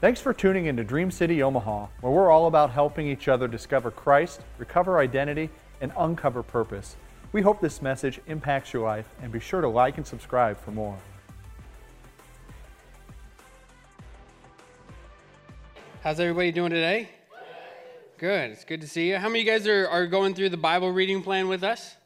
Thanks for tuning into Dream City Omaha, where we're all about helping each other discover Christ, recover identity, and uncover purpose. We hope this message impacts your life, and be sure to like and subscribe for more. How's everybody doing today? Good. It's good to see you. How many of you guys are, are going through the Bible reading plan with us?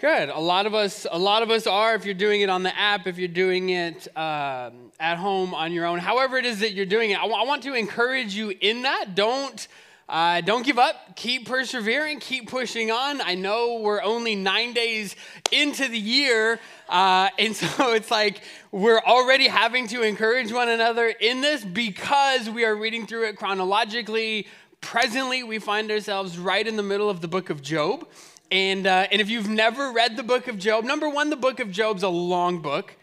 Good. A lot of us. A lot of us are. If you're doing it on the app, if you're doing it um, at home on your own, however it is that you're doing it, I, w- I want to encourage you in that. Don't uh, don't give up. Keep persevering. Keep pushing on. I know we're only nine days into the year, uh, and so it's like we're already having to encourage one another in this because we are reading through it chronologically. Presently, we find ourselves right in the middle of the book of Job. And, uh, and if you've never read the book of Job, number one, the book of Job's a long book.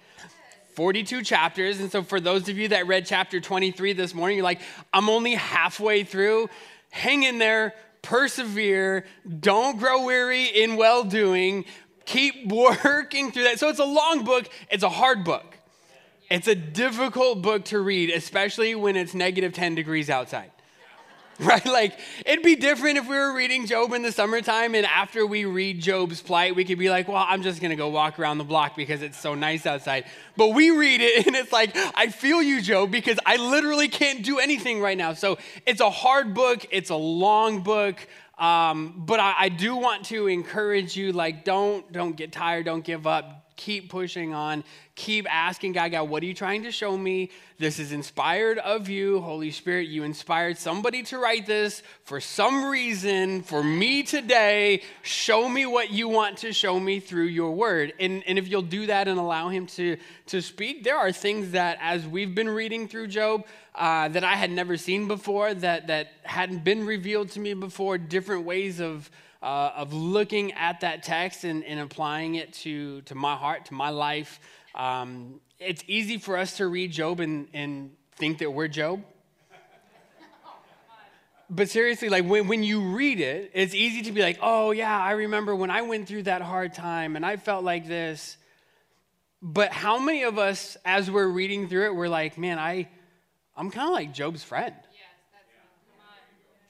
42 chapters. And so, for those of you that read chapter 23 this morning, you're like, I'm only halfway through. Hang in there, persevere, don't grow weary in well doing, keep working through that. So, it's a long book, it's a hard book. It's a difficult book to read, especially when it's negative 10 degrees outside. right? Like, it'd be different if we were reading Job in the summertime, and after we read Job's plight, we could be like, well, I'm just gonna go walk around the block because it's so nice outside. But we read it, and it's like, I feel you, Job, because I literally can't do anything right now. So it's a hard book, it's a long book. Um, but I, I do want to encourage you, like, don't don't get tired, don't give up keep pushing on, keep asking God, God, what are you trying to show me? This is inspired of you, Holy Spirit. You inspired somebody to write this for some reason for me today. Show me what you want to show me through your word. And, and if you'll do that and allow Him to, to speak, there are things that, as we've been reading through Job, uh, that I had never seen before, that, that hadn't been revealed to me before, different ways of uh, of looking at that text and, and, applying it to, to my heart, to my life. Um, it's easy for us to read Job and, and think that we're Job. But seriously, like when, when you read it, it's easy to be like, oh, yeah, I remember when I went through that hard time and I felt like this. But how many of us, as we're reading through it, we're like, man, I, I'm kind of like Job's friend. Yes,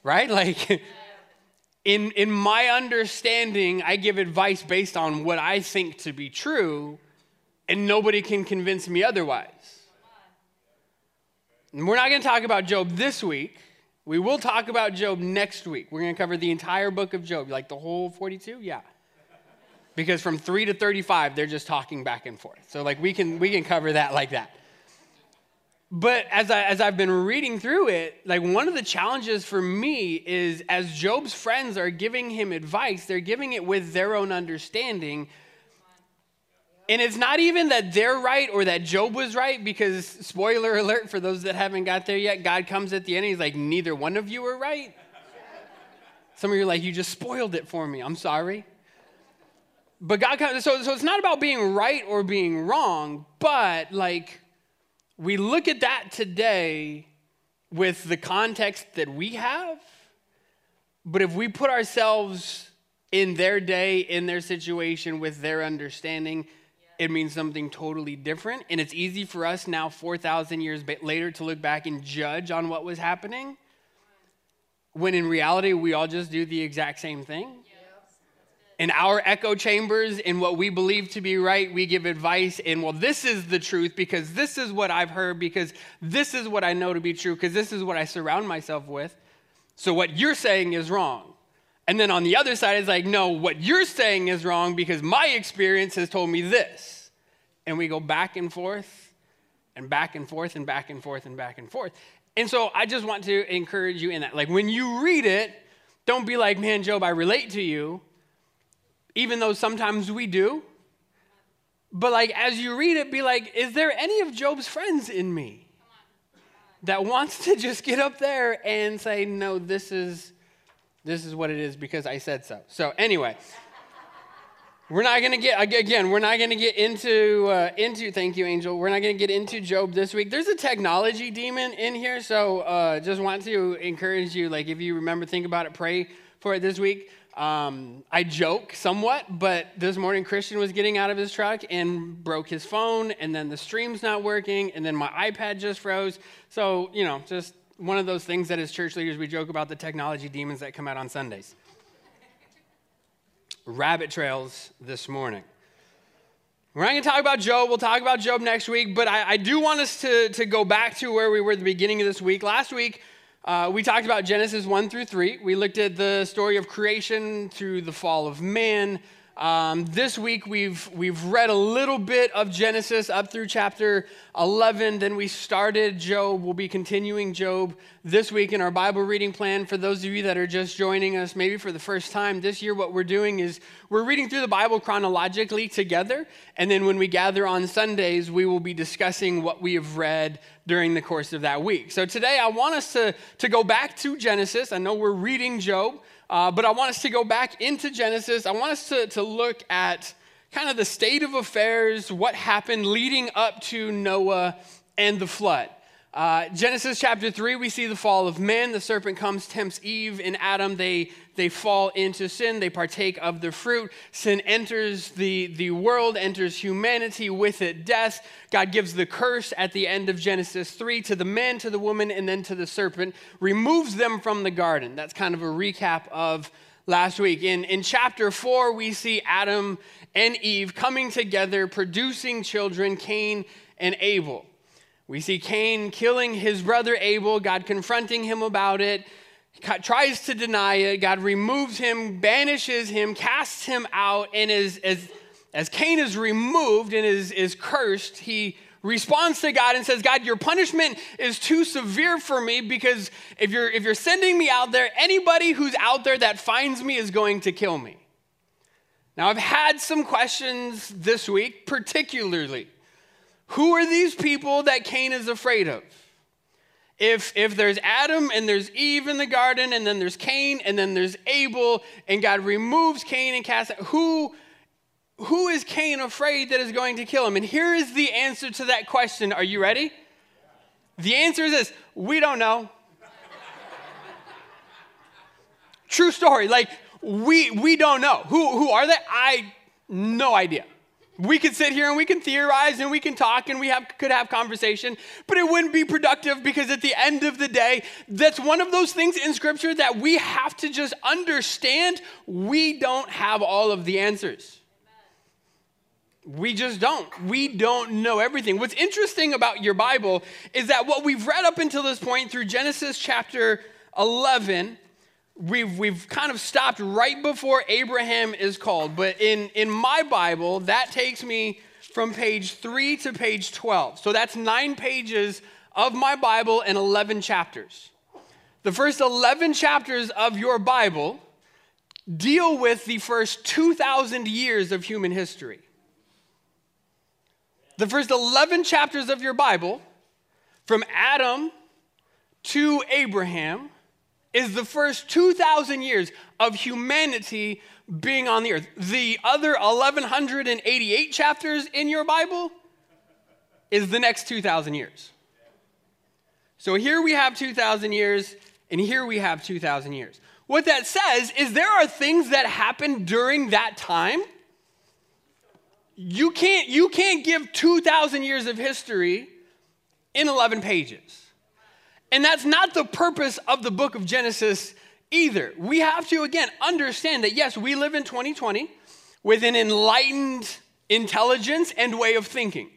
right? Like, in, in my understanding, I give advice based on what I think to be true, and nobody can convince me otherwise. And we're not going to talk about Job this week. We will talk about Job next week. We're going to cover the entire book of Job, like the whole 42? Yeah. Because from 3 to 35, they're just talking back and forth. So, like, we can, we can cover that like that but as, I, as I've been reading through it, like one of the challenges for me is as Job's friends are giving him advice, they're giving it with their own understanding. And it's not even that they're right or that Job was right, because spoiler alert for those that haven't got there yet, God comes at the end, and he's like, neither one of you are right. Some of you are like, you just spoiled it for me. I'm sorry. But God comes, so, so it's not about being right or being wrong, but like we look at that today with the context that we have, but if we put ourselves in their day, in their situation, with their understanding, it means something totally different. And it's easy for us now, 4,000 years later, to look back and judge on what was happening, when in reality, we all just do the exact same thing in our echo chambers, in what we believe to be right, we give advice in, well, this is the truth because this is what I've heard, because this is what I know to be true, because this is what I surround myself with. So what you're saying is wrong. And then on the other side, it's like, no, what you're saying is wrong because my experience has told me this. And we go back and forth and back and forth and back and forth and back and forth. And so I just want to encourage you in that. Like when you read it, don't be like, man, Job, I relate to you even though sometimes we do. But like as you read it, be like, is there any of Job's friends in me that wants to just get up there and say, no, this is this is what it is because I said so. So anyway. We're not to get again. We're not to get into uh, into. Thank you, Angel. We're not to get into Job this week. There's a technology demon in here, so uh, just want to encourage you. Like, if you remember, think about it, pray for it this week. Um, I joke somewhat, but this morning Christian was getting out of his truck and broke his phone, and then the stream's not working, and then my iPad just froze. So, you know, just one of those things that as church leaders we joke about the technology demons that come out on Sundays. Rabbit trails this morning. We're not going to talk about Job. We'll talk about Job next week, but I, I, do want us to, to go back to where we were at the beginning of this week. Last week, uh, we talked about Genesis 1 through 3. We looked at the story of creation through the fall of man. Um, this week, we've, we've read a little bit of Genesis up through chapter 11. Then we started Job. We'll be continuing Job this week in our Bible reading plan. For those of you that are just joining us, maybe for the first time this year, what we're doing is we're reading through the Bible chronologically together. And then when we gather on Sundays, we will be discussing what we have read during the course of that week. So today, I want us to, to go back to Genesis. I know we're reading Job. Uh, but I want us to go back into Genesis. I want us to, to look at kind of the state of affairs, what happened leading up to Noah and the flood. Uh, Genesis chapter 3, we see the fall of man. The serpent comes, tempts Eve and Adam. They, they fall into sin. They partake of the fruit. Sin enters the, the world, enters humanity, with it death. God gives the curse at the end of Genesis 3 to the man, to the woman, and then to the serpent, removes them from the garden. That's kind of a recap of last week. In, in chapter 4, we see Adam and Eve coming together, producing children, Cain and Abel. We see Cain killing his brother Abel, God confronting him about it, He tries to deny it. God removes him, banishes him, casts him out, and as, as, as Cain is removed and is, is cursed, he responds to God and says, God, your punishment is too severe for me because if you're, if you're sending me out there, anybody who's out there that finds me is going to kill me. Now, I've had some questions this week, particularly who are these people that Cain is afraid of? If, if there's Adam and there's Eve in the garden, and then there's Cain, and then there's Abel, and God removes Cain and casts who, who is Cain afraid that is going to kill him? And here is the answer to that question. Are you ready? The answer is this we don't know. True story. Like, we, we don't know. Who, who are they? I, no idea. We could sit here and we can theorize and we can talk and we have, could have conversation, but it wouldn't be productive because at the end of the day, that's one of those things in Scripture that we have to just understand. We don't have all of the answers. We just don't. We don't know everything. What's interesting about your Bible is that what we've read up until this point through Genesis chapter 11 we've, we've kind of stopped right before Abraham is called. But in, in my Bible, that takes me from page 3 to page 12. So that's nine pages of my Bible and 11 chapters. The first 11 chapters of your Bible deal with the first 2,000 years of human history. The first 11 chapters of your Bible, from Adam to Abraham, is the first 2,000 years of humanity being on the earth. The other 1,188 chapters in your Bible is the next 2,000 years. So here we have 2,000 years, and here we have 2,000 years. What that says is there are things that happened during that time. You can't, you can't give 2,000 years of history in 11 pages. And that's not the purpose of the book of Genesis either. We have to, again, understand that yes, we live in 2020 with an enlightened intelligence and way of thinking.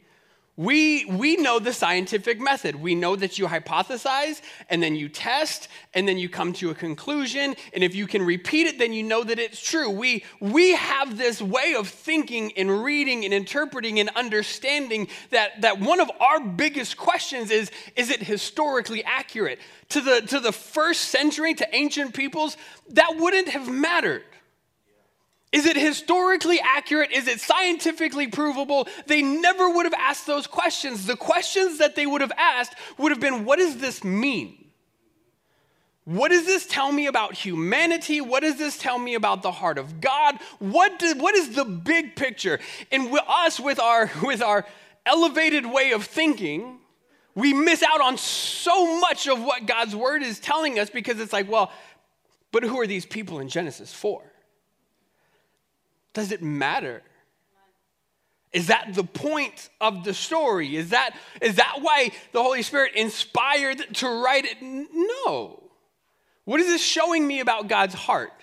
We, we know the scientific method. We know that you hypothesize and then you test and then you come to a conclusion. And if you can repeat it, then you know that it's true. We, we have this way of thinking and reading and interpreting and understanding that, that one of our biggest questions is is it historically accurate? To the, to the first century, to ancient peoples, that wouldn't have mattered. Is it historically accurate? Is it scientifically provable? They never would have asked those questions. The questions that they would have asked would have been what does this mean? What does this tell me about humanity? What does this tell me about the heart of God? What, do, what is the big picture? And us, with our, with our elevated way of thinking, we miss out on so much of what God's word is telling us because it's like, well, but who are these people in Genesis for? Does it matter? Is that the point of the story? Is that, is that why the Holy Spirit inspired to write it? No. What is this showing me about God's heart?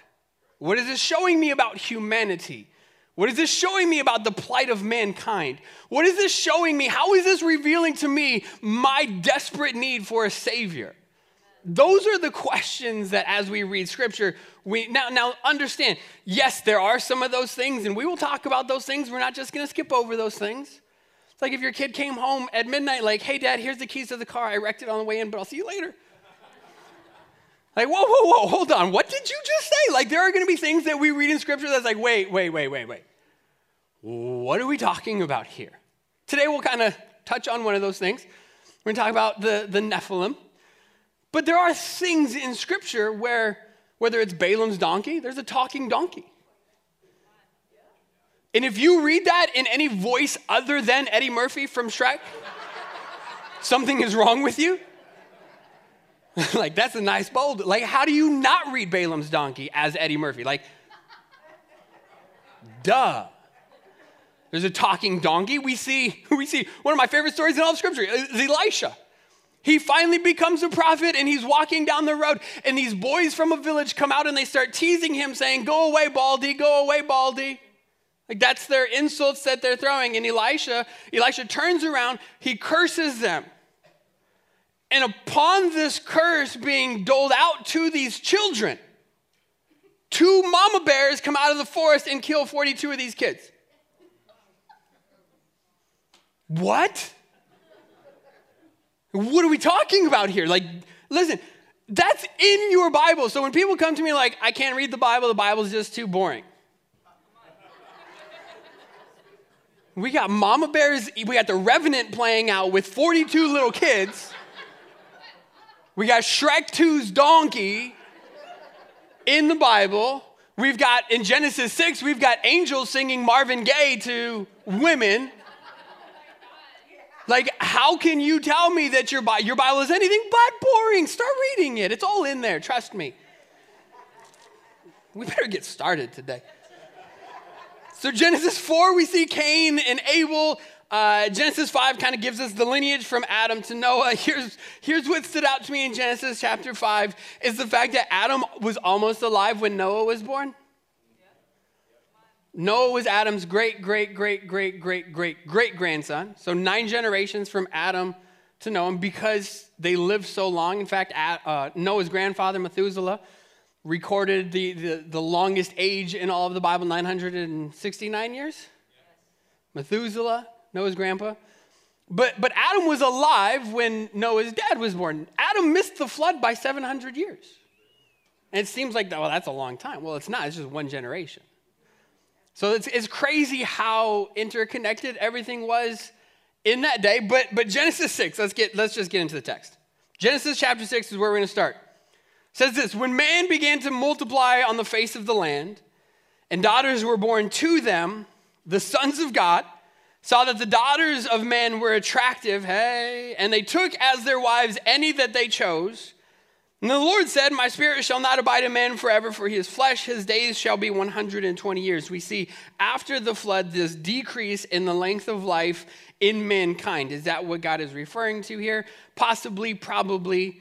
What is this showing me about humanity? What is this showing me about the plight of mankind? What is this showing me? How is this revealing to me my desperate need for a Savior? Those are the questions that as we read scripture, we now now understand, yes, there are some of those things, and we will talk about those things. We're not just gonna skip over those things. It's like if your kid came home at midnight, like, hey dad, here's the keys to the car. I wrecked it on the way in, but I'll see you later. Like, whoa, whoa, whoa, hold on. What did you just say? Like, there are going to be things that we read in scripture that's like, wait, wait, wait, wait, wait. What are we talking about here? Today, we'll kind of touch on one of those things. We're going to talk about the, the Nephilim. But there are things in scripture where, whether it's Balaam's donkey, there's a talking donkey. And if you read that in any voice other than Eddie Murphy from Shrek, something is wrong with you. like, that's a nice bold. Like, how do you not read Balaam's donkey as Eddie Murphy? Like, duh. There's a talking donkey. We see, we see one of my favorite stories in all of Scripture is Elisha. He finally becomes a prophet and he's walking down the road, and these boys from a village come out and they start teasing him, saying, Go away, Baldy, go away, Baldy. Like that's their insults that they're throwing. And Elisha, Elisha turns around, he curses them. And upon this curse being doled out to these children, two mama bears come out of the forest and kill 42 of these kids. What? What are we talking about here? Like, listen, that's in your Bible. So when people come to me like, I can't read the Bible, the Bible's just too boring. We got mama bears, we got the Revenant playing out with 42 little kids. We got Shrek 2's donkey in the Bible. We've got in Genesis 6, we've got angels singing Marvin Gaye to women. How can you tell me that your, your Bible is anything but boring? Start reading it. It's all in there, trust me. We better get started today. So, Genesis 4, we see Cain and Abel uh, Genesis 5 kind of gives us the lineage from Adam to Noah. Here's, here's what stood out to me in Genesis chapter 5 is the fact that Adam was almost alive when Noah was born. Noah was Adam's great, great, great, great, great, great, great grandson. So nine generations from Adam to Noah because they lived so long. In fact, uh, Noah's grandfather, Methuselah, recorded the, the, the, longest age in all of the Bible 969 years. Methuselah Noah's grandpa. But, but Adam was alive when Noah's dad was born. Adam missed the flood by 700 years. And it seems like, well, that's a long time. Well, it's not, it's just one generation. So it's, it's crazy how interconnected everything was in that day. But, but Genesis 6, let's, get, let's just get into the text. Genesis chapter 6 is where we're going to start. It says this When man began to multiply on the face of the land, and daughters were born to them, the sons of God, saw that the daughters of men were attractive, hey, and they took as their wives any that they chose. And the Lord said, My spirit shall not abide in man forever, for his flesh, his days shall be 120 years. We see after the flood this decrease in the length of life in mankind. Is that what God is referring to here? Possibly, probably.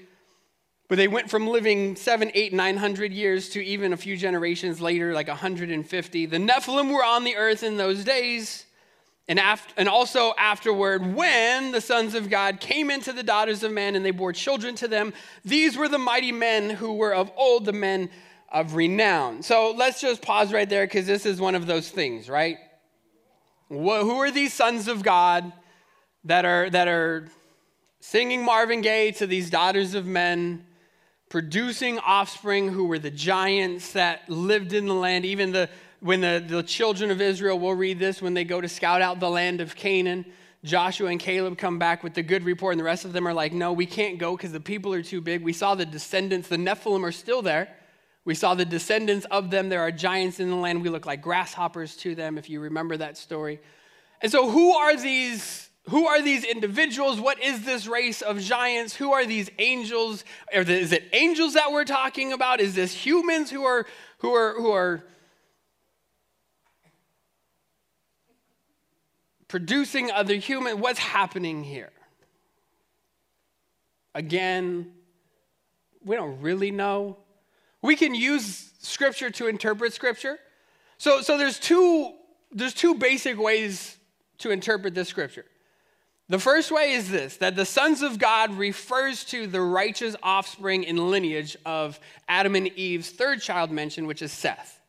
But they went from living seven, eight, nine hundred years to even a few generations later, like 150. The Nephilim were on the earth in those days. And, after, and also afterward, when the sons of God came into the daughters of men and they bore children to them, these were the mighty men who were of old, the men of renown. So let's just pause right there because this is one of those things, right? Who are these sons of God that are, that are singing Marvin Gaye to these daughters of men, producing offspring who were the giants that lived in the land, even the when the, the children of Israel, will read this, when they go to scout out the land of Canaan, Joshua and Caleb come back with the good report, and the rest of them are like, no, we can't go because the people are too big. We saw the descendants, the Nephilim are still there. We saw the descendants of them. There are giants in the land. We look like grasshoppers to them, if you remember that story. And so, who are these? Who are these individuals? What is this race of giants? Who are these angels? Is it angels that we're talking about? Is this humans who are who are who are producing other human. What's happening here? Again, we don't really know. We can use scripture to interpret scripture. So, so there's two there's two basic ways to interpret this scripture. The first way is this that the sons of God refers to the righteous offspring and lineage of Adam and Eve's third child mentioned, which is Seth.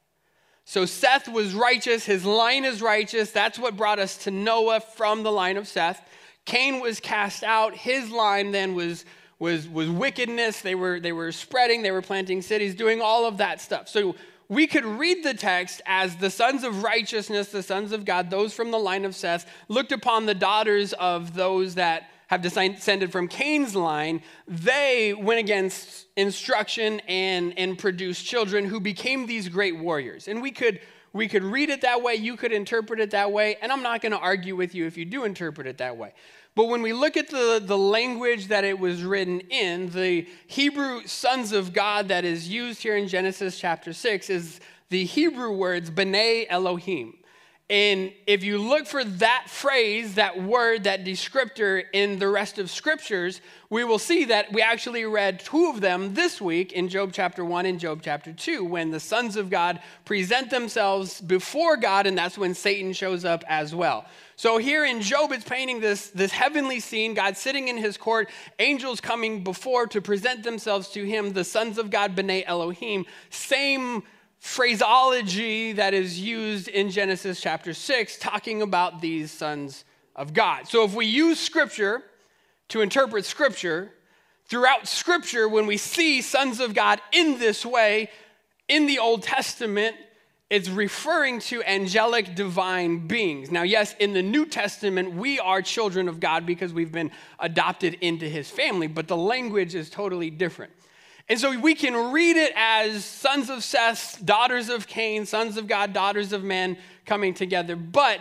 So Seth was righteous, his line is righteous. That's what brought us to Noah from the line of Seth. Cain was cast out, his line then was was was wickedness. They were they were spreading, they were planting cities, doing all of that stuff. So we could read the text as the sons of righteousness, the sons of God, those from the line of Seth, looked upon the daughters of those that have descended from Cain's line. They went against instruction and, and produced children who became these great warriors. And we could, we could read it that way, you could interpret it that way, and I'm not going to argue with you if you do interpret it that way. But when we look at the, the language that it was written in, the Hebrew sons of God that is used here in Genesis chapter 6 is the Hebrew words B'nai Elohim. And if you look for that phrase, that word, that descriptor in the rest of scriptures, we will see that we actually read two of them this week in Job chapter 1 and Job chapter 2, when the sons of God present themselves before God, and that's when Satan shows up as well. So here in Job, it's painting this, this heavenly scene God sitting in his court, angels coming before to present themselves to him, the sons of God, B'nai Elohim. Same phraseology that is used in Genesis chapter 6, talking about these sons of God. So if we use scripture to interpret scripture, throughout scripture, when we see sons of God in this way in the Old Testament, it's referring to angelic divine beings. Now, yes, in the New Testament, we are children of God because we've been adopted into his family, but the language is totally different. And so we can read it as sons of Seth, daughters of Cain, sons of God, daughters of men coming together. But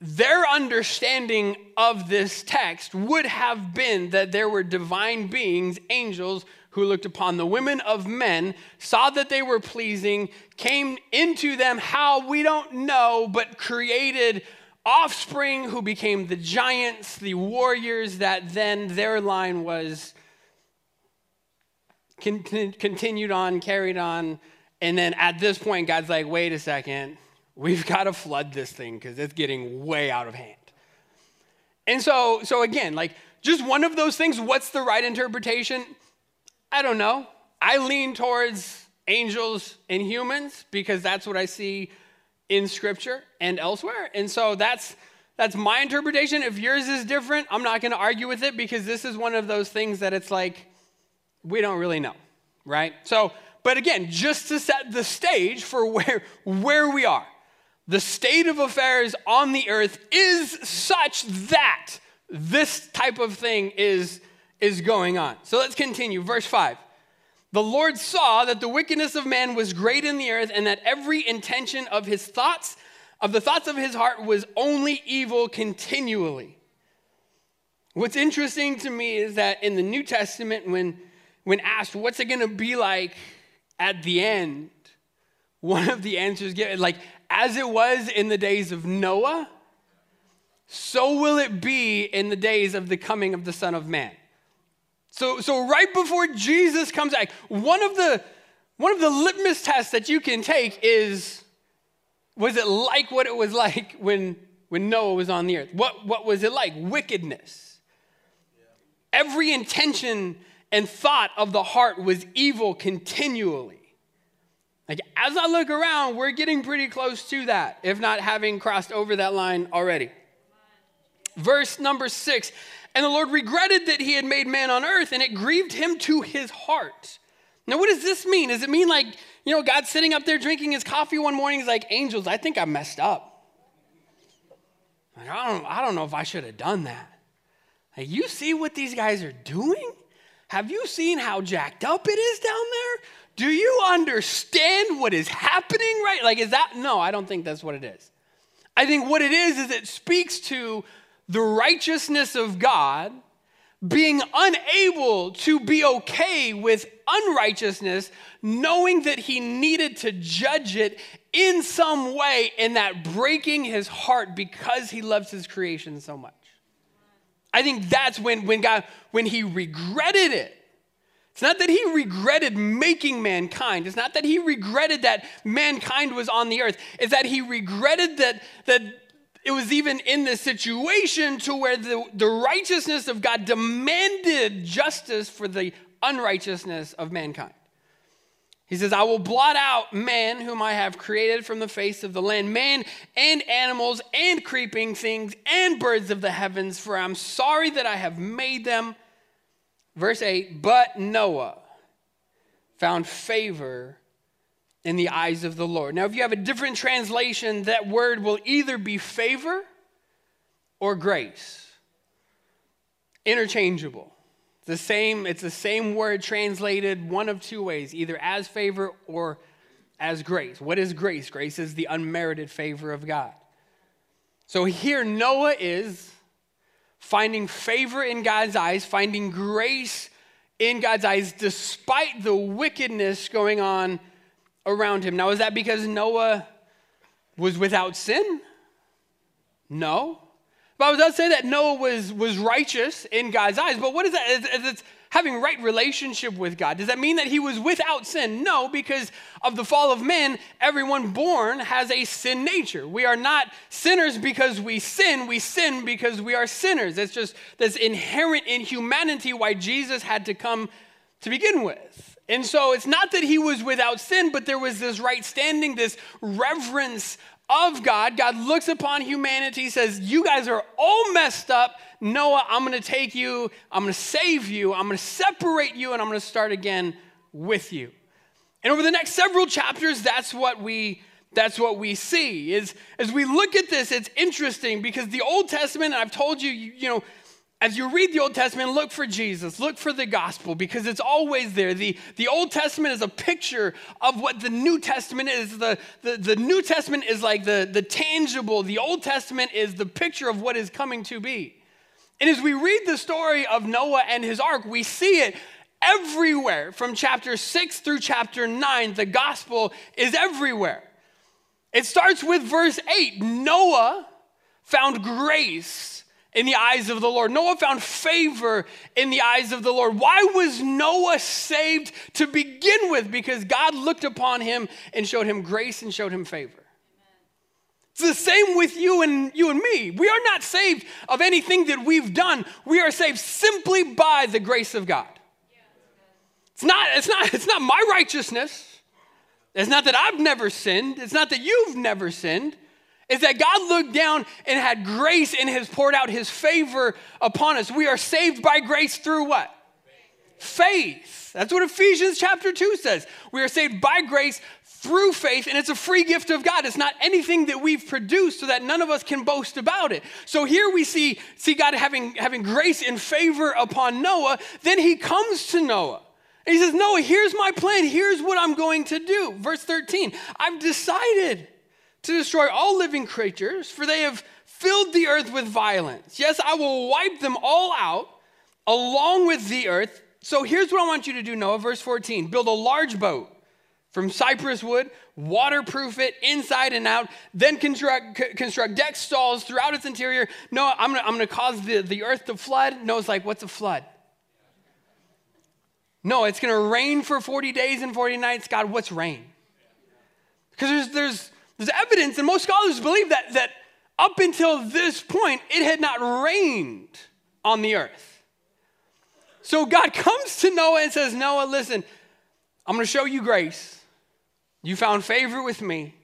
their understanding of this text would have been that there were divine beings, angels, who looked upon the women of men, saw that they were pleasing, came into them how we don't know, but created offspring who became the giants, the warriors that then their line was con- continued on, carried on. And then at this point, God's like, wait a second, we've got to flood this thing because it's getting way out of hand. And so, so again, like just one of those things, what's the right interpretation? I don't know. I lean towards angels and humans because that's what I see in scripture and elsewhere. And so that's that's my interpretation. If yours is different, I'm not going to argue with it because this is one of those things that it's like we don't really know, right? So, but again, just to set the stage for where, where we are, the state of affairs on the earth is such that this type of thing is, is going on. So let's continue. Verse 5. The Lord saw that the wickedness of man was great in the earth, and that every intention of his thoughts, of the thoughts of his heart, was only evil continually. What's interesting to me is that in the New Testament, when when asked, what's it going to be like at the end? One of the answers given, like, as it was in the days of Noah, so will it be in the days of the coming of the Son of Man. So, so right before Jesus comes back, one of the one of the litmus tests that you can take is was it like what it was like when, when Noah was on the earth? What, what was it like? Wickedness. Every intention and thought of the heart was evil continually. Like, as I look around, we're getting pretty close to that, if not having crossed over that line already. Verse number six And the Lord regretted that he had made man on earth, and it grieved him to his heart. Now, what does this mean? Does it mean like, you know, God sitting up there drinking his coffee one morning, he's like, Angels, I think I messed up. Like, I don't, I don't know if I should have done that. Like, you see what these guys are doing? Have you seen how jacked up it is down there? Do you understand what is happening right? Like, is that? No, I don't think that's what it is. I think what it is is it speaks to the righteousness of God being unable to be okay with unrighteousness, knowing that he needed to judge it in some way in that breaking his heart because he loves his creation so much. I think that's when, when God, when he regretted it. It's not that he regretted making mankind. It's not that he regretted that mankind was on the earth. It's that he regretted that, that it was even in this situation to where the, the righteousness of God demanded justice for the unrighteousness of mankind. He says, I will blot out man whom I have created from the face of the land, man and animals and creeping things and birds of the heavens, for I'm sorry that I have made them. Verse 8, but Noah found favor in the eyes of the Lord. Now, if you have a different translation, that word will either be favor or grace, interchangeable. The same, it's the same word translated one of two ways, either as favor or as grace. What is grace? Grace is the unmerited favor of God. So here Noah is finding favor in God's eyes, finding grace in God's eyes despite the wickedness going on around him. Now, is that because Noah was without sin? No. Bible does say that Noah was, was righteous in God's eyes, but what is that? Is it's having right relationship with God. Does that mean that he was without sin? No, because of the fall of man, everyone born has a sin nature. We are not sinners because we sin, we sin because we are sinners. It's just that's inherent in humanity why Jesus had to come to begin with. And so it's not that he was without sin, but there was this right standing, this reverence of God, God looks upon humanity, says, You guys are all messed up. Noah, I'm going to take you, I'm going to save you, I'm going to separate you, and I'm going to start again with you. And over the next several chapters, that's what we that's what we see is as we look at this it's interesting because the old testament i've told you you, you know as you read the Old Testament, look for Jesus, look for the gospel, because it's always there. The, the Old Testament is a picture of what the New Testament is. The, the, the New Testament is like the, the tangible, the Old Testament is the picture of what is coming to be. And as we read the story of Noah and his ark, we see it everywhere from chapter 6 through chapter 9. The gospel is everywhere. It starts with verse 8 Noah found grace in the eyes of the Lord. Noah found favor in the eyes of the Lord. Why was Noah saved to begin with? Because God looked upon him and showed him grace and showed him favor. It's the same with you and you and me. We are not saved of anything that we've done. We are saved simply by the grace of God. It's not, it's not, it's not my righteousness. It's not that I've never sinned. It's not that you've never sinned is that God looked down and had grace and has poured out his favor upon us. We are saved by grace through what? Faith. That's what Ephesians chapter 2 says. We are saved by grace through faith, and it's a free gift of God. It's not anything that we've produced so that none of us can boast about it. So here we see, see God having, having grace and favor upon Noah. Then he comes to Noah. And he says, Noah, here's my plan. Here's what I'm going to do. Verse 13 I've decided to destroy all living creatures, for they have filled the earth with violence. Yes, I will wipe them all out along with the earth. So here's what I want you to do, Noah, verse 14 build a large boat from cypress wood, waterproof it inside and out, then construct, construct deck stalls throughout its interior. No, I'm gonna, I'm gonna cause the, the earth to flood. Noah's like, what's a flood? No, it's gonna rain for 40 days and 40 nights. God, what's rain? Because there's, there's, there's evidence, and most scholars believe that, that up until this point, it had not rained on the earth. So God comes to Noah and says, Noah, listen, I'm going to show you grace. You found favor with me.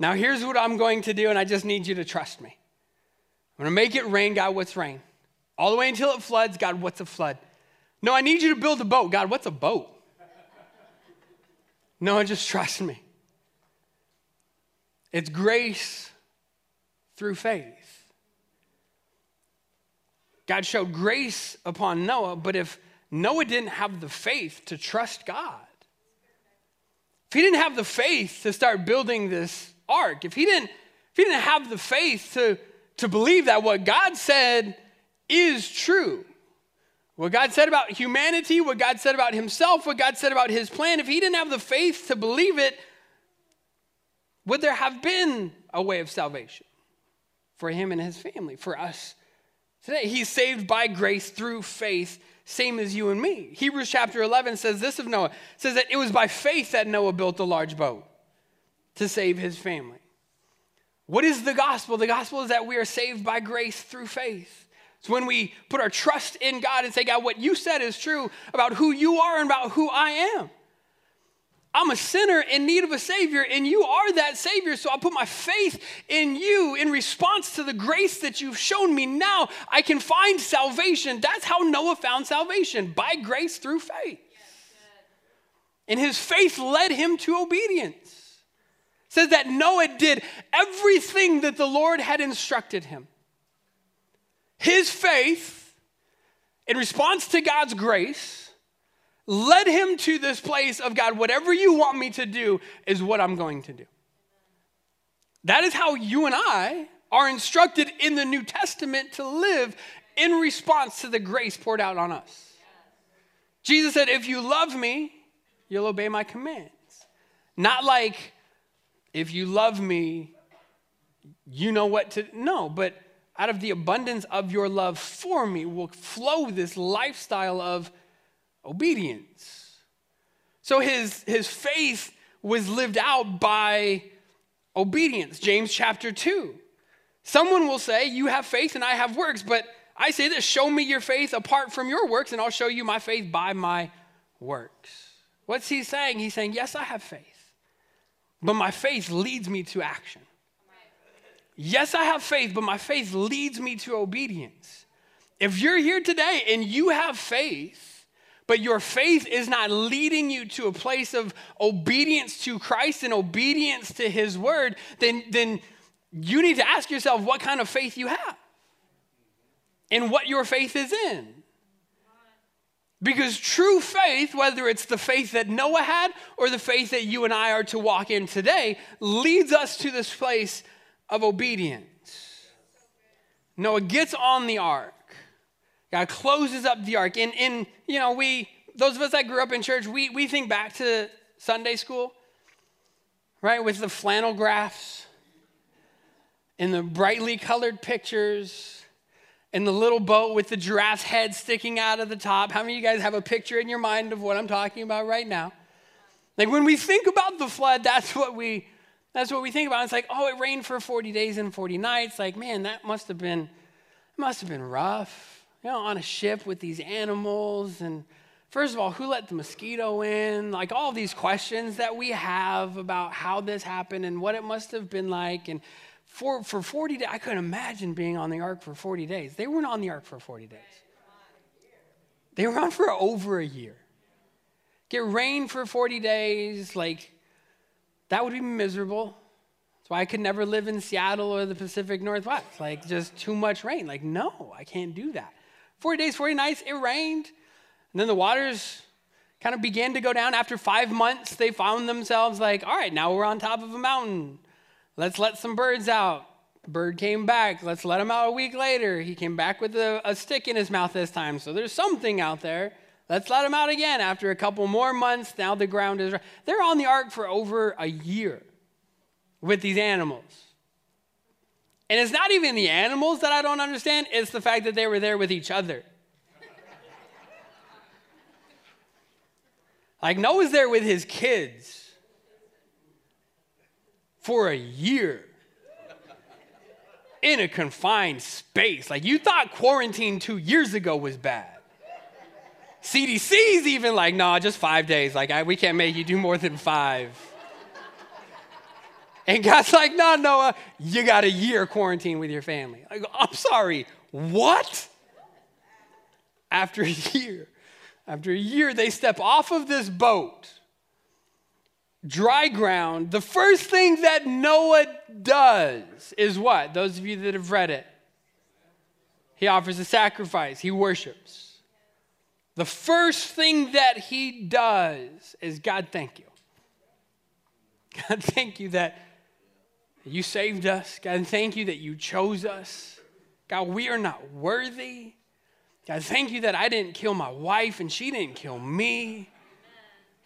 Now, here's what I'm going to do, and I just need you to trust me. I'm going to make it rain. God, what's rain? All the way until it floods. God, what's a flood? No, I need you to build a boat. God, what's a boat? No, just trust me. It's grace through faith. God showed grace upon Noah, but if Noah didn't have the faith to trust God, if he didn't have the faith to start building this ark, if he didn't, if he didn't have the faith to, to believe that what God said is true, what God said about humanity, what God said about himself, what God said about his plan, if he didn't have the faith to believe it, would there have been a way of salvation for him and his family, for us today? He's saved by grace through faith, same as you and me. Hebrews chapter 11 says this of Noah, says that it was by faith that Noah built a large boat to save his family. What is the gospel? The gospel is that we are saved by grace through faith. It's when we put our trust in God and say, God, what you said is true about who you are and about who I am. I'm a sinner in need of a Savior, and you are that Savior. So I put my faith in you in response to the grace that you've shown me. Now I can find salvation. That's how Noah found salvation by grace through faith. And his faith led him to obedience. It says that Noah did everything that the Lord had instructed him. His faith, in response to God's grace, led him to this place of God, whatever you want me to do is what I'm going to do. That is how you and I are instructed in the New Testament to live in response to the grace poured out on us. Jesus said, If you love me, you'll obey my commands. Not like, if you love me, you know what to. No, but out of the abundance of your love for me will flow this lifestyle of obedience. So his, his faith was lived out by obedience. James chapter 2. Someone will say, You have faith and I have works, but I say this show me your faith apart from your works, and I'll show you my faith by my works. What's he saying? He's saying, Yes, I have faith, but my faith leads me to action. Yes, I have faith, but my faith leads me to obedience. If you're here today and you have faith, but your faith is not leading you to a place of obedience to Christ and obedience to His word, then, then you need to ask yourself what kind of faith you have and what your faith is in. Because true faith, whether it's the faith that Noah had or the faith that you and I are to walk in today, leads us to this place of obedience. Noah gets on the ark. God closes up the ark. And, and you know, we, those of us that grew up in church, we, we think back to Sunday school, right, with the flannel graphs and the brightly colored pictures and the little boat with the giraffe's head sticking out of the top. How many of you guys have a picture in your mind of what I'm talking about right now? Like when we think about the flood, that's what we that's what we think about. It's like, oh, it rained for 40 days and 40 nights. Like, man, that must have been must have been rough you know, on a ship with these animals. And first of all, who let the mosquito in? Like all these questions that we have about how this happened and what it must have been like. And for, for 40 days, I couldn't imagine being on the ark for 40 days. They weren't on the ark for 40 days, they were on for over a year. Get rain for 40 days, like, that would be miserable. That's why I could never live in Seattle or the Pacific Northwest. Like, just too much rain. Like, no, I can't do that. 40 days, 40 nights, it rained. And then the waters kind of began to go down. After five months, they found themselves like, all right, now we're on top of a mountain. Let's let some birds out. The bird came back. Let's let him out a week later. He came back with a, a stick in his mouth this time. So there's something out there. Let's let him out again. After a couple more months, now the ground is. They're on the ark for over a year with these animals. And it's not even the animals that I don't understand, it's the fact that they were there with each other. like Noah's there with his kids for a year in a confined space. Like you thought quarantine two years ago was bad. CDC's even like, nah, just five days. Like, I, we can't make you do more than five. And God's like, no, Noah, you got a year quarantine with your family. I go, I'm sorry, what? After a year, after a year, they step off of this boat, dry ground. The first thing that Noah does is what? Those of you that have read it, he offers a sacrifice, he worships. The first thing that he does is God, thank you. God, thank you that you saved us. God, thank you that you chose us. God, we are not worthy. God, thank you that I didn't kill my wife and she didn't kill me.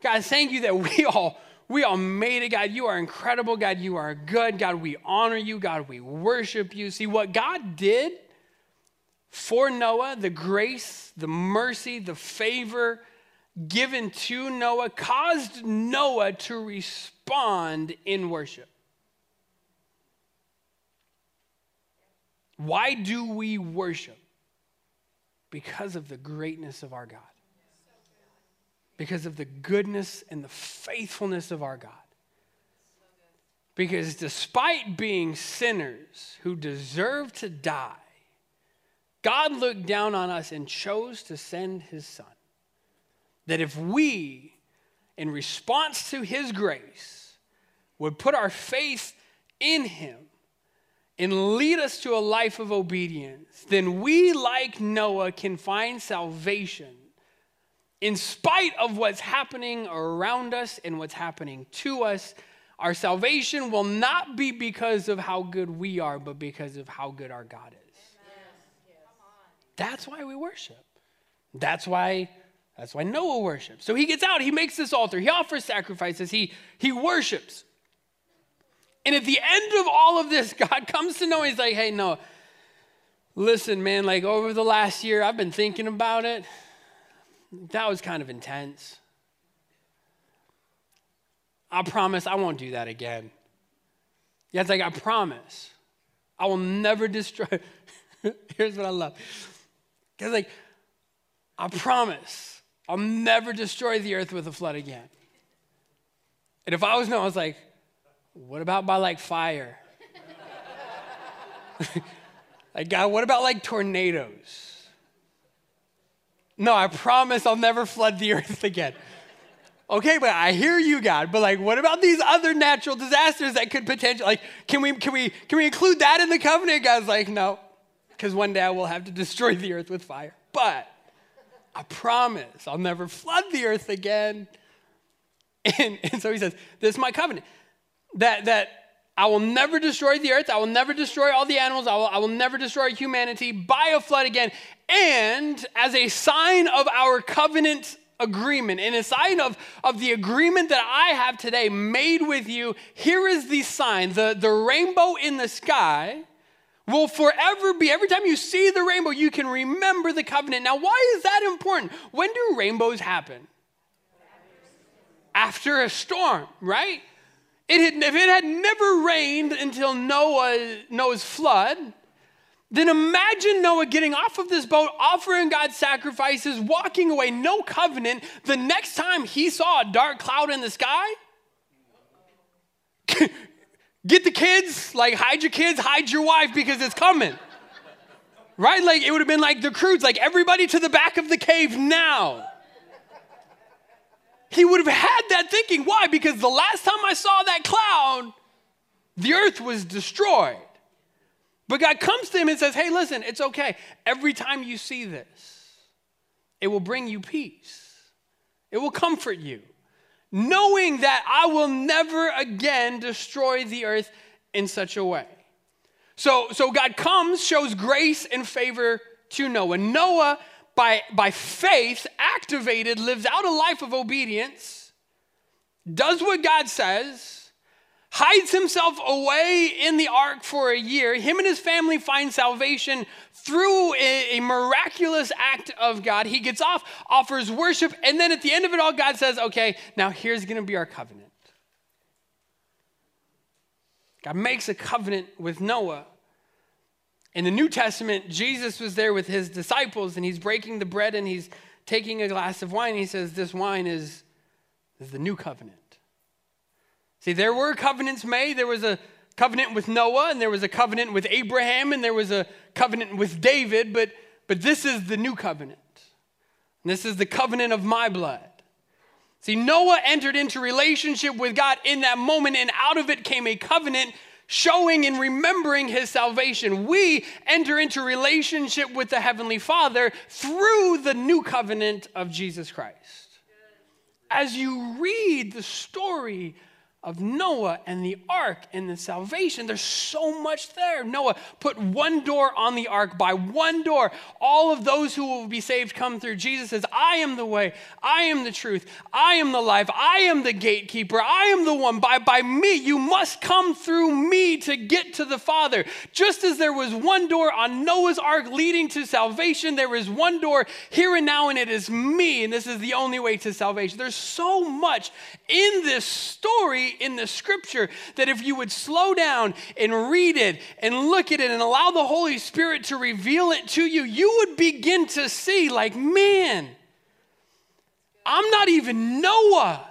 God, thank you that we all We all made it, God. You are incredible, God. You are good, God. We honor you, God. We worship you. See, what God did for Noah, the grace, the mercy, the favor given to Noah caused Noah to respond in worship. Why do we worship? Because of the greatness of our God because of the goodness and the faithfulness of our God. Because despite being sinners who deserve to die, God looked down on us and chose to send his son. That if we, in response to his grace, would put our faith in him and lead us to a life of obedience, then we, like Noah, can find salvation in spite of what's happening around us and what's happening to us, our salvation will not be because of how good we are, but because of how good our God is. That's why we worship. That's why that's why Noah worships. So he gets out, he makes this altar, he offers sacrifices, he he worships. And at the end of all of this, God comes to Noah. He's like, "Hey, Noah, listen, man. Like over the last year, I've been thinking about it." that was kind of intense. I promise I won't do that again. Yeah, it's like, I promise I will never destroy. Here's what I love. Because, like, I promise I'll never destroy the earth with a flood again. And if I was no, I was like, what about by like fire? like, God, what about like tornadoes? No, I promise I'll never flood the earth again. Okay, but I hear you, God. But like, what about these other natural disasters that could potentially like? Can we can we can we include that in the covenant? God's like, no, because one day I will have to destroy the earth with fire. But I promise I'll never flood the earth again. And, and so he says, "This is my covenant that that I will never destroy the earth. I will never destroy all the animals. I will, I will never destroy humanity by a flood again. And as a sign of our covenant agreement, and a sign of, of the agreement that I have today made with you, here is the sign the, the rainbow in the sky will forever be. Every time you see the rainbow, you can remember the covenant. Now, why is that important? When do rainbows happen? After a storm, right? It had, if it had never rained until Noah, Noah's flood, then imagine Noah getting off of this boat, offering God sacrifices, walking away, no covenant. The next time he saw a dark cloud in the sky, get the kids, like hide your kids, hide your wife because it's coming. right? Like it would have been like the Croods, like everybody to the back of the cave now. He would have had that thinking. Why? Because the last time I saw that cloud, the earth was destroyed. But God comes to him and says, Hey, listen, it's okay. Every time you see this, it will bring you peace, it will comfort you, knowing that I will never again destroy the earth in such a way. So, so God comes, shows grace and favor to Noah. Noah by, by faith, activated, lives out a life of obedience, does what God says, hides himself away in the ark for a year. Him and his family find salvation through a, a miraculous act of God. He gets off, offers worship, and then at the end of it all, God says, okay, now here's going to be our covenant. God makes a covenant with Noah in the New Testament, Jesus was there with his disciples and he's breaking the bread and he's taking a glass of wine. He says, This wine is, is the new covenant. See, there were covenants made. There was a covenant with Noah, and there was a covenant with Abraham, and there was a covenant with David, but, but this is the new covenant. And this is the covenant of my blood. See, Noah entered into relationship with God in that moment, and out of it came a covenant showing and remembering his salvation. We enter into relationship with the Heavenly Father through the new covenant of Jesus Christ. As you read the story of Noah and the ark and the salvation. There's so much there. Noah put one door on the ark by one door. All of those who will be saved come through. Jesus says, I am the way, I am the truth, I am the life, I am the gatekeeper, I am the one. By, by me, you must come through me to get to the Father. Just as there was one door on Noah's ark leading to salvation, there is one door here and now, and it is me, and this is the only way to salvation. There's so much in this story in the scripture that if you would slow down and read it and look at it and allow the Holy Spirit to reveal it to you, you would begin to see, like, man, I'm not even Noah.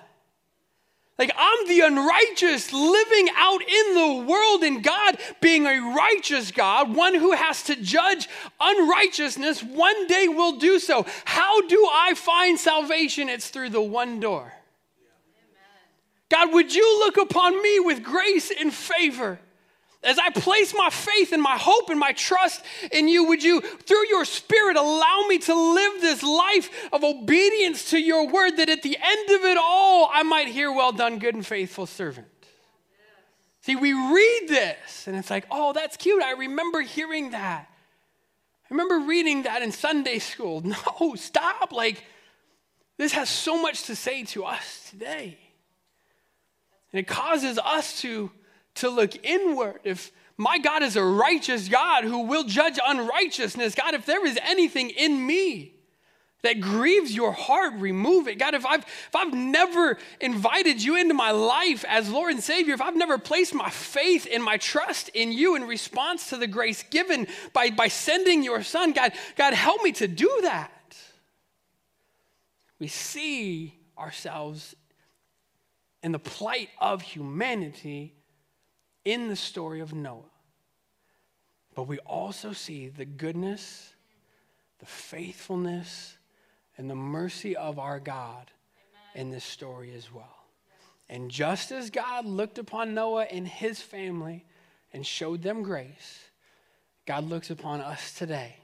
Like, I'm the unrighteous living out in the world, and God being a righteous God, one who has to judge unrighteousness, one day will do so. How do I find salvation? It's through the one door. God, would you look upon me with grace and favor? As I place my faith and my hope and my trust in you, would you, through your spirit, allow me to live this life of obedience to your word that at the end of it all, I might hear, Well done, good and faithful servant. See, we read this and it's like, Oh, that's cute. I remember hearing that. I remember reading that in Sunday school. No, stop. Like, this has so much to say to us today. And it causes us to, to look inward. If my God is a righteous God who will judge unrighteousness, God, if there is anything in me that grieves your heart, remove it. God, if I've, if I've never invited you into my life as Lord and Savior, if I've never placed my faith and my trust in you in response to the grace given by, by sending your son, God, God, help me to do that. We see ourselves and the plight of humanity in the story of Noah. But we also see the goodness, the faithfulness, and the mercy of our God Amen. in this story as well. And just as God looked upon Noah and his family and showed them grace, God looks upon us today.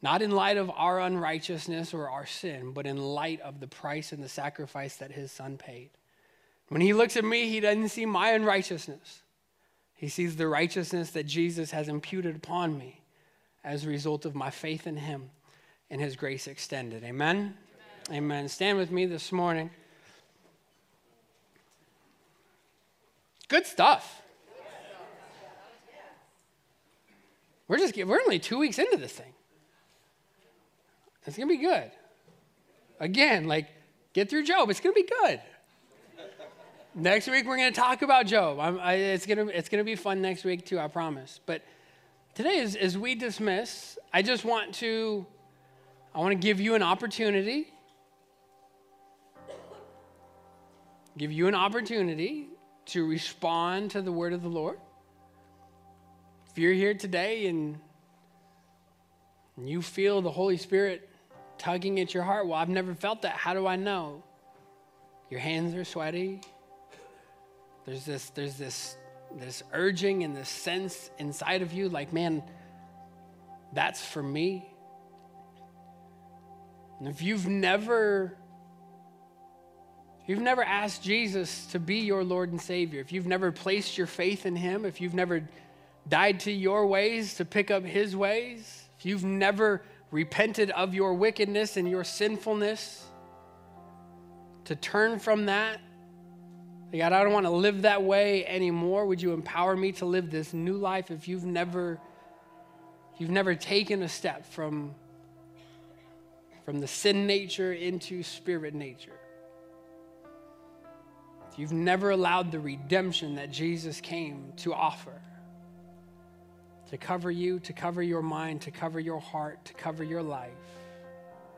Not in light of our unrighteousness or our sin, but in light of the price and the sacrifice that his son paid. When he looks at me, he doesn't see my unrighteousness. He sees the righteousness that Jesus has imputed upon me as a result of my faith in him and his grace extended. Amen? Amen. Amen. Stand with me this morning. Good stuff. We're just we're only two weeks into this thing. It's gonna be good. Again, like get through Job. It's gonna be good. Next week we're going to talk about Job. I, it's going to it's going to be fun next week too. I promise. But today, as, as we dismiss, I just want to I want to give you an opportunity. Give you an opportunity to respond to the word of the Lord. If you're here today and you feel the Holy Spirit tugging at your heart, well, I've never felt that. How do I know? Your hands are sweaty. There's this, there's this, this urging and this sense inside of you, like, man, that's for me. And if you've never if you've never asked Jesus to be your Lord and Savior, if you've never placed your faith in Him, if you've never died to your ways to pick up His ways, if you've never repented of your wickedness and your sinfulness, to turn from that God, I don't want to live that way anymore. Would you empower me to live this new life if you've never you've never taken a step from from the sin nature into spirit nature? If you've never allowed the redemption that Jesus came to offer to cover you, to cover your mind, to cover your heart, to cover your life,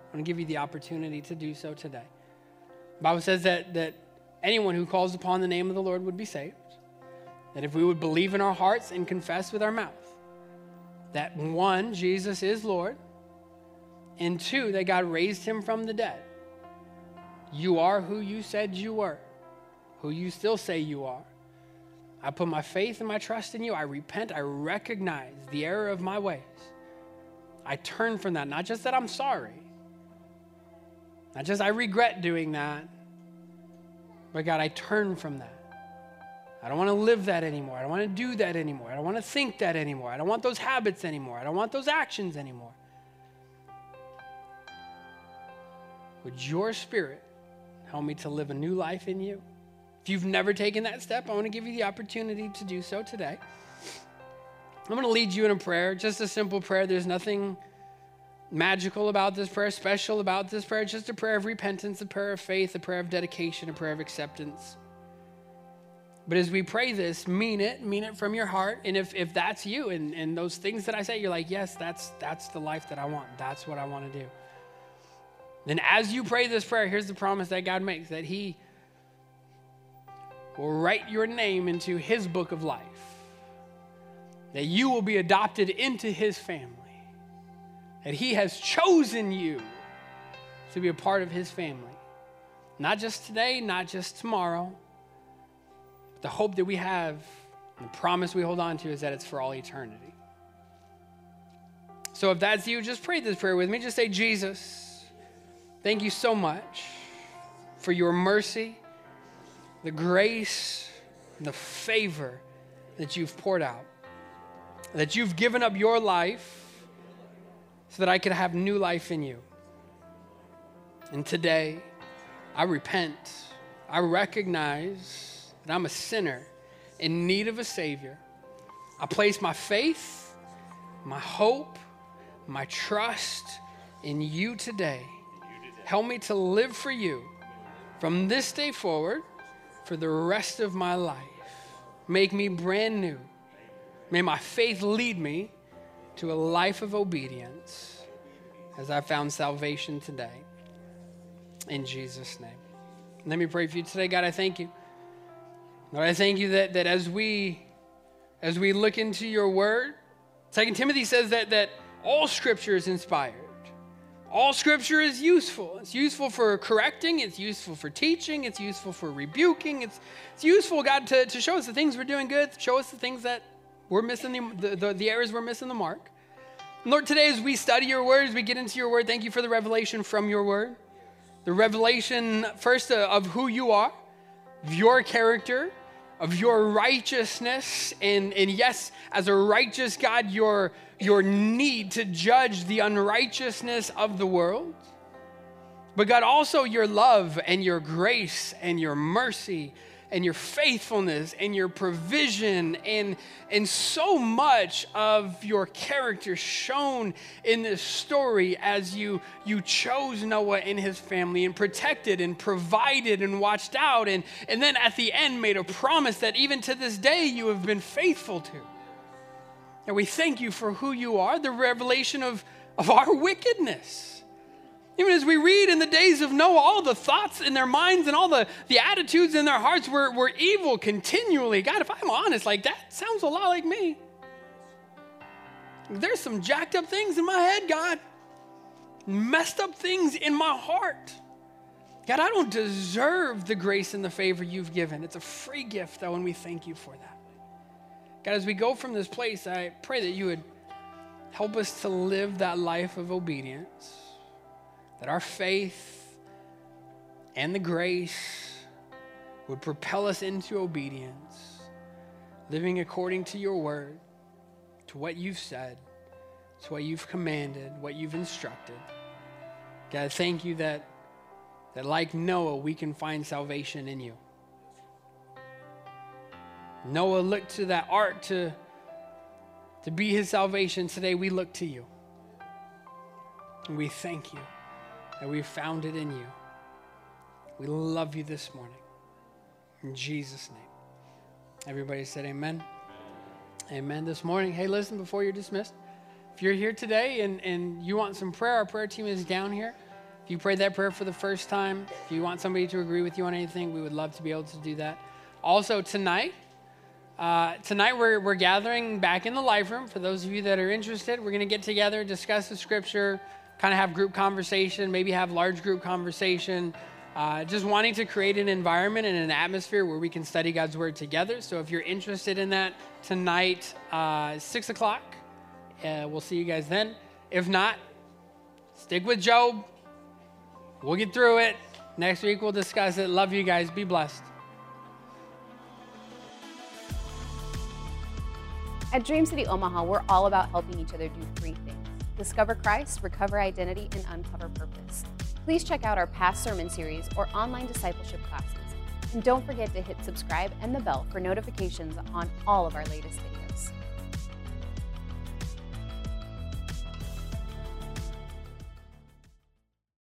I'm going to give you the opportunity to do so today. The Bible says that that anyone who calls upon the name of the Lord would be saved. That if we would believe in our hearts and confess with our mouth that one, Jesus is Lord, and two, that God raised him from the dead. You are who you said you were, who you still say you are. I put my faith and my trust in you. I repent. I recognize the error of my ways. I turn from that. Not just that I'm sorry, not just I regret doing that, but God, I turn from that. I don't want to live that anymore. I don't want to do that anymore. I don't want to think that anymore. I don't want those habits anymore. I don't want those actions anymore. Would your spirit help me to live a new life in you? If you've never taken that step, I want to give you the opportunity to do so today. I'm going to lead you in a prayer, just a simple prayer. There's nothing magical about this prayer, special about this prayer. It's just a prayer of repentance, a prayer of faith, a prayer of dedication, a prayer of acceptance. But as we pray this, mean it, mean it from your heart. And if, if that's you and, and those things that I say, you're like, yes, that's, that's the life that I want. That's what I want to do. Then as you pray this prayer, here's the promise that God makes that He will write your name into His book of life, that you will be adopted into His family, that He has chosen you to be a part of His family. Not just today, not just tomorrow the hope that we have, the promise we hold on to is that it's for all eternity. So if that's you, just pray this prayer with me. Just say, Jesus, thank you so much for your mercy, the grace, the favor that you've poured out, that you've given up your life so that I could have new life in you. And today, I repent. I recognize that I'm a sinner in need of a Savior. I place my faith, my hope, my trust in you today. Help me to live for you from this day forward for the rest of my life. Make me brand new. May my faith lead me to a life of obedience as I found salvation today. In Jesus' name. Let me pray for you today. God, I thank you. Lord, I thank you that, that as we as we look into your word, Second Timothy says that that all scripture is inspired. All scripture is useful. It's useful for correcting, it's useful for teaching, it's useful for rebuking, it's, it's useful, God, to, to show us the things we're doing good, show us the things that we're missing, the, the, the, the areas we're missing the mark. Lord, today as we study your word, as we get into your word, thank you for the revelation from your word. The revelation, first, uh, of who you are, of your character, of your righteousness, and, and yes, as a righteous God, your, your need to judge the unrighteousness of the world. But God, also your love and your grace and your mercy and your faithfulness and your provision and, and so much of your character shown in this story as you, you chose Noah and his family and protected and provided and watched out and, and then at the end made a promise that even to this day you have been faithful to. And we thank you for who you are, the revelation of, of our wickedness even as we read in the days of Noah, all the thoughts in their minds and all the, the attitudes in their hearts were, were evil continually. God, if I'm honest, like that sounds a lot like me. There's some jacked up things in my head, God. Messed up things in my heart. God, I don't deserve the grace and the favor you've given. It's a free gift, though, and we thank you for that. God, as we go from this place, I pray that you would help us to live that life of obedience that our faith and the grace would propel us into obedience, living according to your word, to what you've said, to what you've commanded, what you've instructed. God, thank you that, that like Noah, we can find salvation in you. Noah looked to that ark to, to be his salvation. Today we look to you. And we thank you that we found it in you. We love you this morning. In Jesus' name. Everybody said amen. Amen this morning. Hey, listen, before you're dismissed, if you're here today and, and you want some prayer, our prayer team is down here. If you prayed that prayer for the first time, if you want somebody to agree with you on anything, we would love to be able to do that. Also, tonight, uh, tonight we're, we're gathering back in the life room. For those of you that are interested, we're going to get together, discuss the scripture, kind of have group conversation, maybe have large group conversation. Uh, just wanting to create an environment and an atmosphere where we can study God's Word together. So if you're interested in that tonight, uh, 6 o'clock, uh, we'll see you guys then. If not, stick with Job. We'll get through it. Next week, we'll discuss it. Love you guys. Be blessed. At Dream City Omaha, we're all about helping each other do three things discover Christ, recover identity, and uncover purpose. Please check out our past sermon series or online discipleship classes. And don't forget to hit subscribe and the bell for notifications on all of our latest videos.